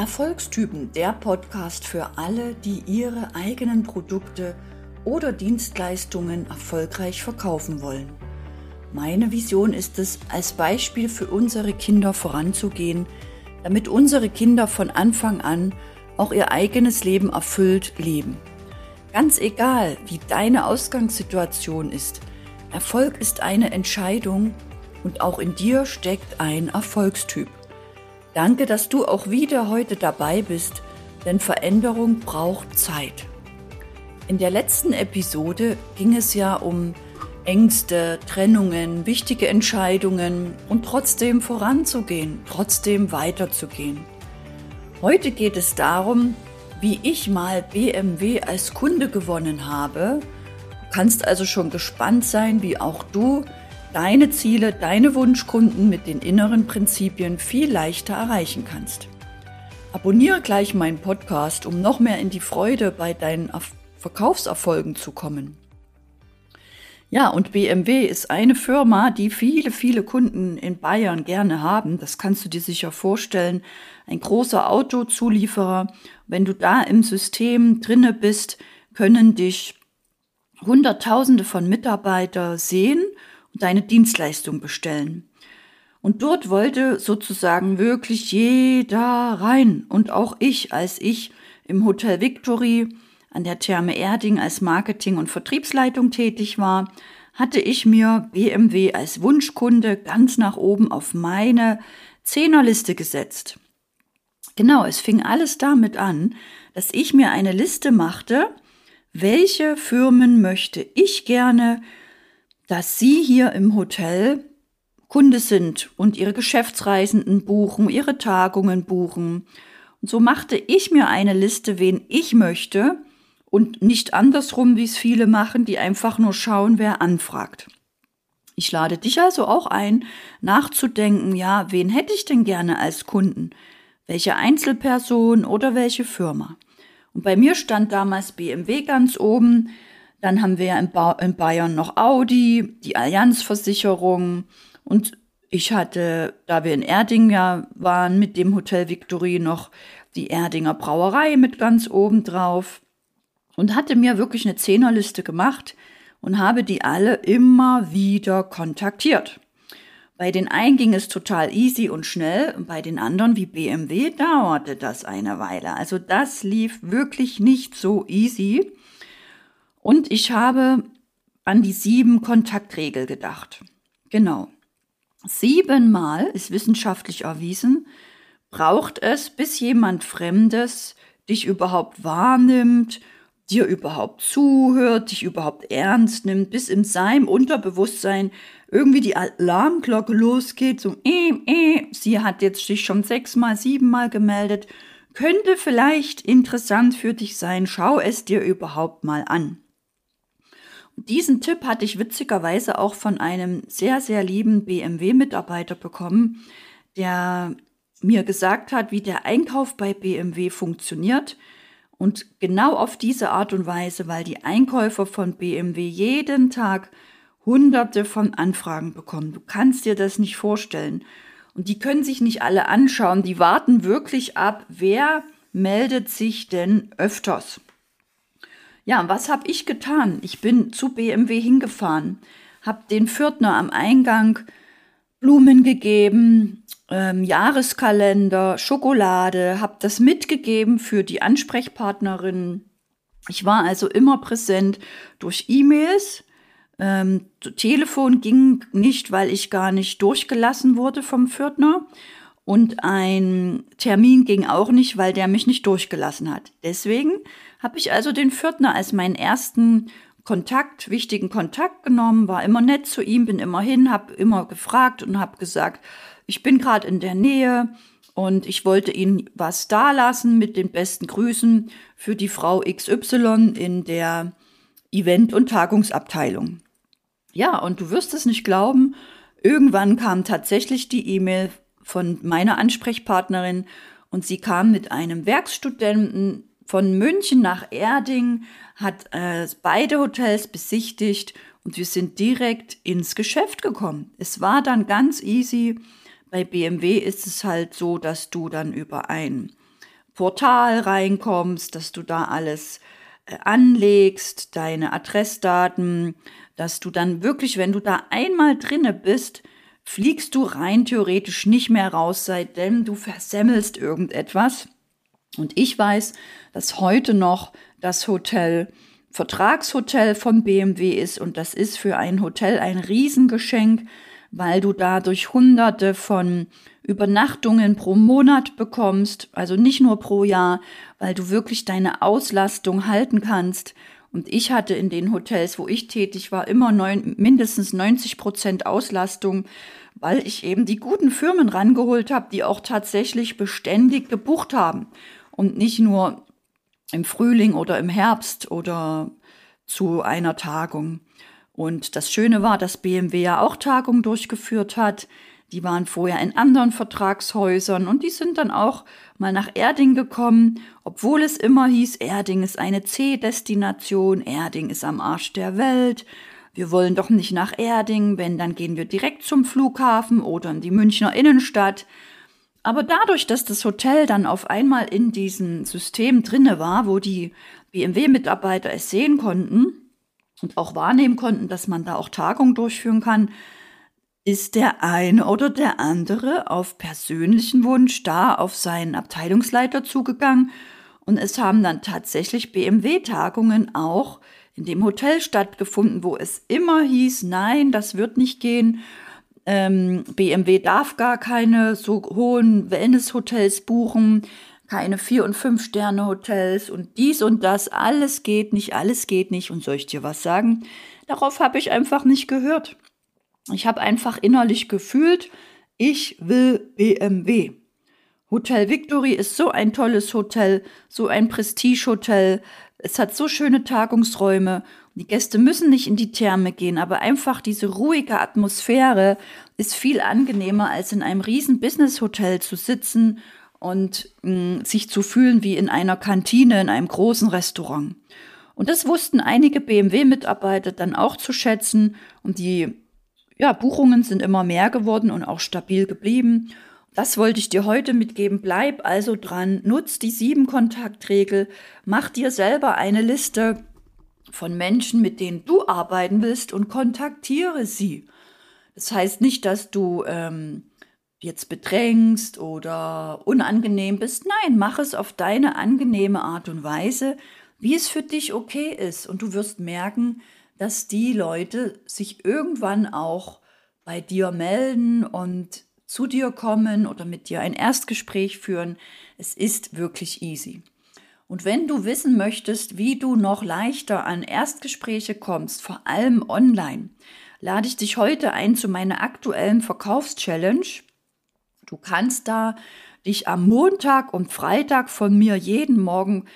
Erfolgstypen, der Podcast für alle, die ihre eigenen Produkte oder Dienstleistungen erfolgreich verkaufen wollen. Meine Vision ist es, als Beispiel für unsere Kinder voranzugehen, damit unsere Kinder von Anfang an auch ihr eigenes Leben erfüllt leben. Ganz egal, wie deine Ausgangssituation ist, Erfolg ist eine Entscheidung und auch in dir steckt ein Erfolgstyp. Danke, dass du auch wieder heute dabei bist, denn Veränderung braucht Zeit. In der letzten Episode ging es ja um Ängste, Trennungen, wichtige Entscheidungen und trotzdem voranzugehen, trotzdem weiterzugehen. Heute geht es darum, wie ich mal BMW als Kunde gewonnen habe. Du kannst also schon gespannt sein, wie auch du deine Ziele, deine Wunschkunden mit den inneren Prinzipien viel leichter erreichen kannst. Abonniere gleich meinen Podcast, um noch mehr in die Freude bei deinen Verkaufserfolgen zu kommen. Ja, und BMW ist eine Firma, die viele, viele Kunden in Bayern gerne haben. Das kannst du dir sicher vorstellen. Ein großer Autozulieferer. Wenn du da im System drinne bist, können dich Hunderttausende von Mitarbeiter sehen deine Dienstleistung bestellen. Und dort wollte sozusagen wirklich jeder rein. Und auch ich, als ich im Hotel Victory an der Therme Erding als Marketing- und Vertriebsleitung tätig war, hatte ich mir BMW als Wunschkunde ganz nach oben auf meine Zehnerliste gesetzt. Genau, es fing alles damit an, dass ich mir eine Liste machte, welche Firmen möchte ich gerne dass Sie hier im Hotel Kunde sind und Ihre Geschäftsreisenden buchen, Ihre Tagungen buchen. Und so machte ich mir eine Liste, wen ich möchte und nicht andersrum, wie es viele machen, die einfach nur schauen, wer anfragt. Ich lade dich also auch ein, nachzudenken, ja, wen hätte ich denn gerne als Kunden? Welche Einzelperson oder welche Firma? Und bei mir stand damals BMW ganz oben, dann haben wir in, ba in Bayern noch Audi, die Allianzversicherung und ich hatte, da wir in Erding ja waren, mit dem Hotel Victory noch die Erdinger Brauerei mit ganz oben drauf und hatte mir wirklich eine Zehnerliste gemacht und habe die alle immer wieder kontaktiert. Bei den einen ging es total easy und schnell und bei den anderen wie BMW dauerte das eine Weile. Also das lief wirklich nicht so easy. Und ich habe an die sieben Kontaktregel gedacht. Genau. Siebenmal ist wissenschaftlich erwiesen, braucht es, bis jemand Fremdes dich überhaupt wahrnimmt, dir überhaupt zuhört, dich überhaupt ernst nimmt, bis in seinem Unterbewusstsein irgendwie die Alarmglocke losgeht, so, äh, äh, sie hat jetzt sich schon sechsmal, siebenmal gemeldet, könnte vielleicht interessant für dich sein, schau es dir überhaupt mal an. Diesen Tipp hatte ich witzigerweise auch von einem sehr, sehr lieben BMW-Mitarbeiter bekommen, der mir gesagt hat, wie der Einkauf bei BMW funktioniert. Und genau auf diese Art und Weise, weil die Einkäufer von BMW jeden Tag hunderte von Anfragen bekommen. Du kannst dir das nicht vorstellen. Und die können sich nicht alle anschauen. Die warten wirklich ab, wer meldet sich denn öfters. Ja, was habe ich getan? Ich bin zu BMW hingefahren, habe den Pförtner am Eingang Blumen gegeben, ähm, Jahreskalender, Schokolade, habe das mitgegeben für die Ansprechpartnerin. Ich war also immer präsent durch E-Mails. Ähm, Telefon ging nicht, weil ich gar nicht durchgelassen wurde vom Pförtner. Und ein Termin ging auch nicht, weil der mich nicht durchgelassen hat. Deswegen habe ich also den Pförtner als meinen ersten Kontakt, wichtigen Kontakt genommen, war immer nett zu ihm, bin immer hin, habe immer gefragt und habe gesagt, ich bin gerade in der Nähe und ich wollte Ihnen was dalassen mit den besten Grüßen für die Frau XY in der Event- und Tagungsabteilung. Ja, und du wirst es nicht glauben, irgendwann kam tatsächlich die E-Mail von meiner Ansprechpartnerin und sie kam mit einem Werkstudenten von München nach Erding, hat äh, beide Hotels besichtigt und wir sind direkt ins Geschäft gekommen. Es war dann ganz easy. Bei BMW ist es halt so, dass du dann über ein Portal reinkommst, dass du da alles äh, anlegst, deine Adressdaten, dass du dann wirklich, wenn du da einmal drinne bist, fliegst du rein theoretisch nicht mehr raus, seitdem du versemmelst irgendetwas. Und ich weiß, dass heute noch das Hotel Vertragshotel von BMW ist und das ist für ein Hotel ein Riesengeschenk, weil du dadurch hunderte von Übernachtungen pro Monat bekommst, also nicht nur pro Jahr, weil du wirklich deine Auslastung halten kannst. Und ich hatte in den Hotels, wo ich tätig war, immer neun, mindestens 90 Prozent Auslastung, weil ich eben die guten Firmen rangeholt habe, die auch tatsächlich beständig gebucht haben und nicht nur im Frühling oder im Herbst oder zu einer Tagung. Und das Schöne war, dass BMW ja auch Tagungen durchgeführt hat. Die waren vorher in anderen Vertragshäusern und die sind dann auch mal nach Erding gekommen, obwohl es immer hieß, Erding ist eine C-Destination, Erding ist am Arsch der Welt. Wir wollen doch nicht nach Erding, wenn, dann gehen wir direkt zum Flughafen oder in die Münchner Innenstadt. Aber dadurch, dass das Hotel dann auf einmal in diesem System drinne war, wo die BMW-Mitarbeiter es sehen konnten und auch wahrnehmen konnten, dass man da auch Tagungen durchführen kann, ist der eine oder der andere auf persönlichen Wunsch da auf seinen Abteilungsleiter zugegangen und es haben dann tatsächlich BMW-Tagungen auch in dem Hotel stattgefunden, wo es immer hieß, nein, das wird nicht gehen. Ähm, BMW darf gar keine so hohen Wellness-Hotels buchen, keine Vier- und Fünf-Sterne-Hotels und dies und das, alles geht nicht, alles geht nicht. Und soll ich dir was sagen? Darauf habe ich einfach nicht gehört. Ich habe einfach innerlich gefühlt, ich will BMW. Hotel Victory ist so ein tolles Hotel, so ein Prestige-Hotel. Es hat so schöne Tagungsräume. Die Gäste müssen nicht in die Therme gehen, aber einfach diese ruhige Atmosphäre ist viel angenehmer, als in einem riesen Business-Hotel zu sitzen und mh, mm, sich zu fühlen wie in einer Kantine in einem großen Restaurant. Und das wussten einige BMW-Mitarbeiter dann auch zu schätzen und die ja, Buchungen sind immer mehr geworden und auch stabil geblieben. Das wollte ich dir heute mitgeben. Bleib also dran, nutz die sieben Kontaktregel, mach dir selber eine Liste von Menschen, mit denen du arbeiten willst und kontaktiere sie. Das heißt nicht, dass du ähm, jetzt bedrängst oder unangenehm bist. Nein, mach es auf deine angenehme Art und Weise, wie es für dich okay ist. Und du wirst merken, dass die Leute sich irgendwann auch bei dir melden und zu dir kommen oder mit dir ein Erstgespräch führen. Es ist wirklich easy. Und wenn du wissen möchtest, wie du noch leichter an Erstgespräche kommst, vor allem online, lade ich dich heute ein zu meiner aktuellen Verkaufschallenge. Du kannst da dich am Montag und Freitag von mir jeden Morgen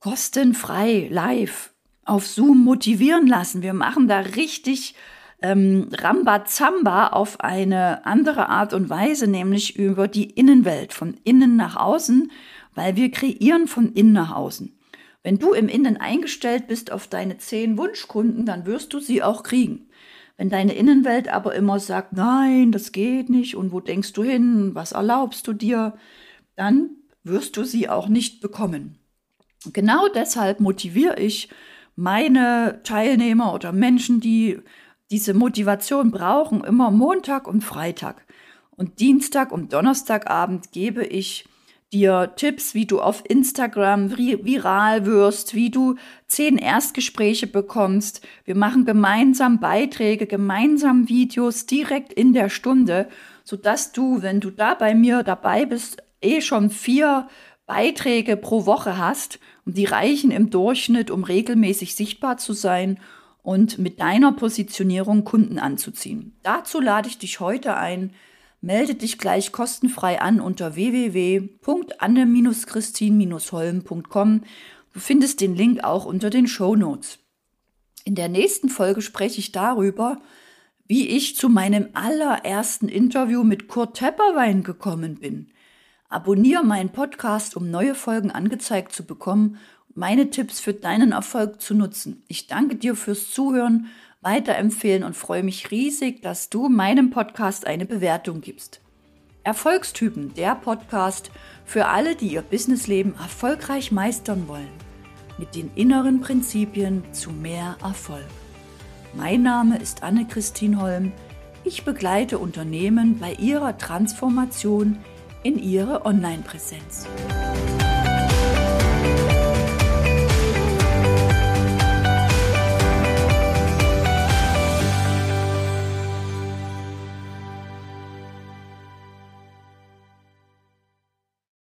kostenfrei live auf Zoom motivieren lassen. Wir machen da richtig ähm, Rambazamba auf eine andere Art und Weise, nämlich über die Innenwelt, von innen nach außen, weil wir kreieren von innen nach außen. Wenn du im Innen eingestellt bist auf deine zehn Wunschkunden, dann wirst du sie auch kriegen. Wenn deine Innenwelt aber immer sagt, nein, das geht nicht und wo denkst du hin, was erlaubst du dir, dann wirst du sie auch nicht bekommen. Genau deshalb motiviere ich meine Teilnehmer oder Menschen, die diese Motivation brauchen, immer Montag und Freitag. Und Dienstag und Donnerstagabend gebe ich dir Tipps, wie du auf Instagram viral wirst, wie du zehn Erstgespräche bekommst. Wir machen gemeinsam Beiträge, gemeinsam Videos direkt in der Stunde, sodass du, wenn du da bei mir dabei bist, eh schon vier Beiträge pro Woche hast und die reichen im Durchschnitt, um regelmäßig sichtbar zu sein und mit deiner Positionierung Kunden anzuziehen. Dazu lade ich dich heute ein. Melde dich gleich kostenfrei an unter www.anne-christin-holm.com. Du findest den Link auch unter den Show Notes. In der nächsten Folge spreche ich darüber, wie ich zu meinem allerersten Interview mit Kurt Tepperwein gekommen bin. Abonniere meinen Podcast, um neue Folgen angezeigt zu bekommen und meine Tipps für deinen Erfolg zu nutzen. Ich danke dir fürs Zuhören, weiterempfehlen und freue mich riesig, dass du meinem Podcast eine Bewertung gibst. Erfolgstypen, der Podcast für alle, die ihr Businessleben erfolgreich meistern wollen. Mit den inneren Prinzipien zu mehr Erfolg. Mein Name ist Anne-Christine Holm. Ich begleite Unternehmen bei ihrer Transformation in ihre Online-Präsenz.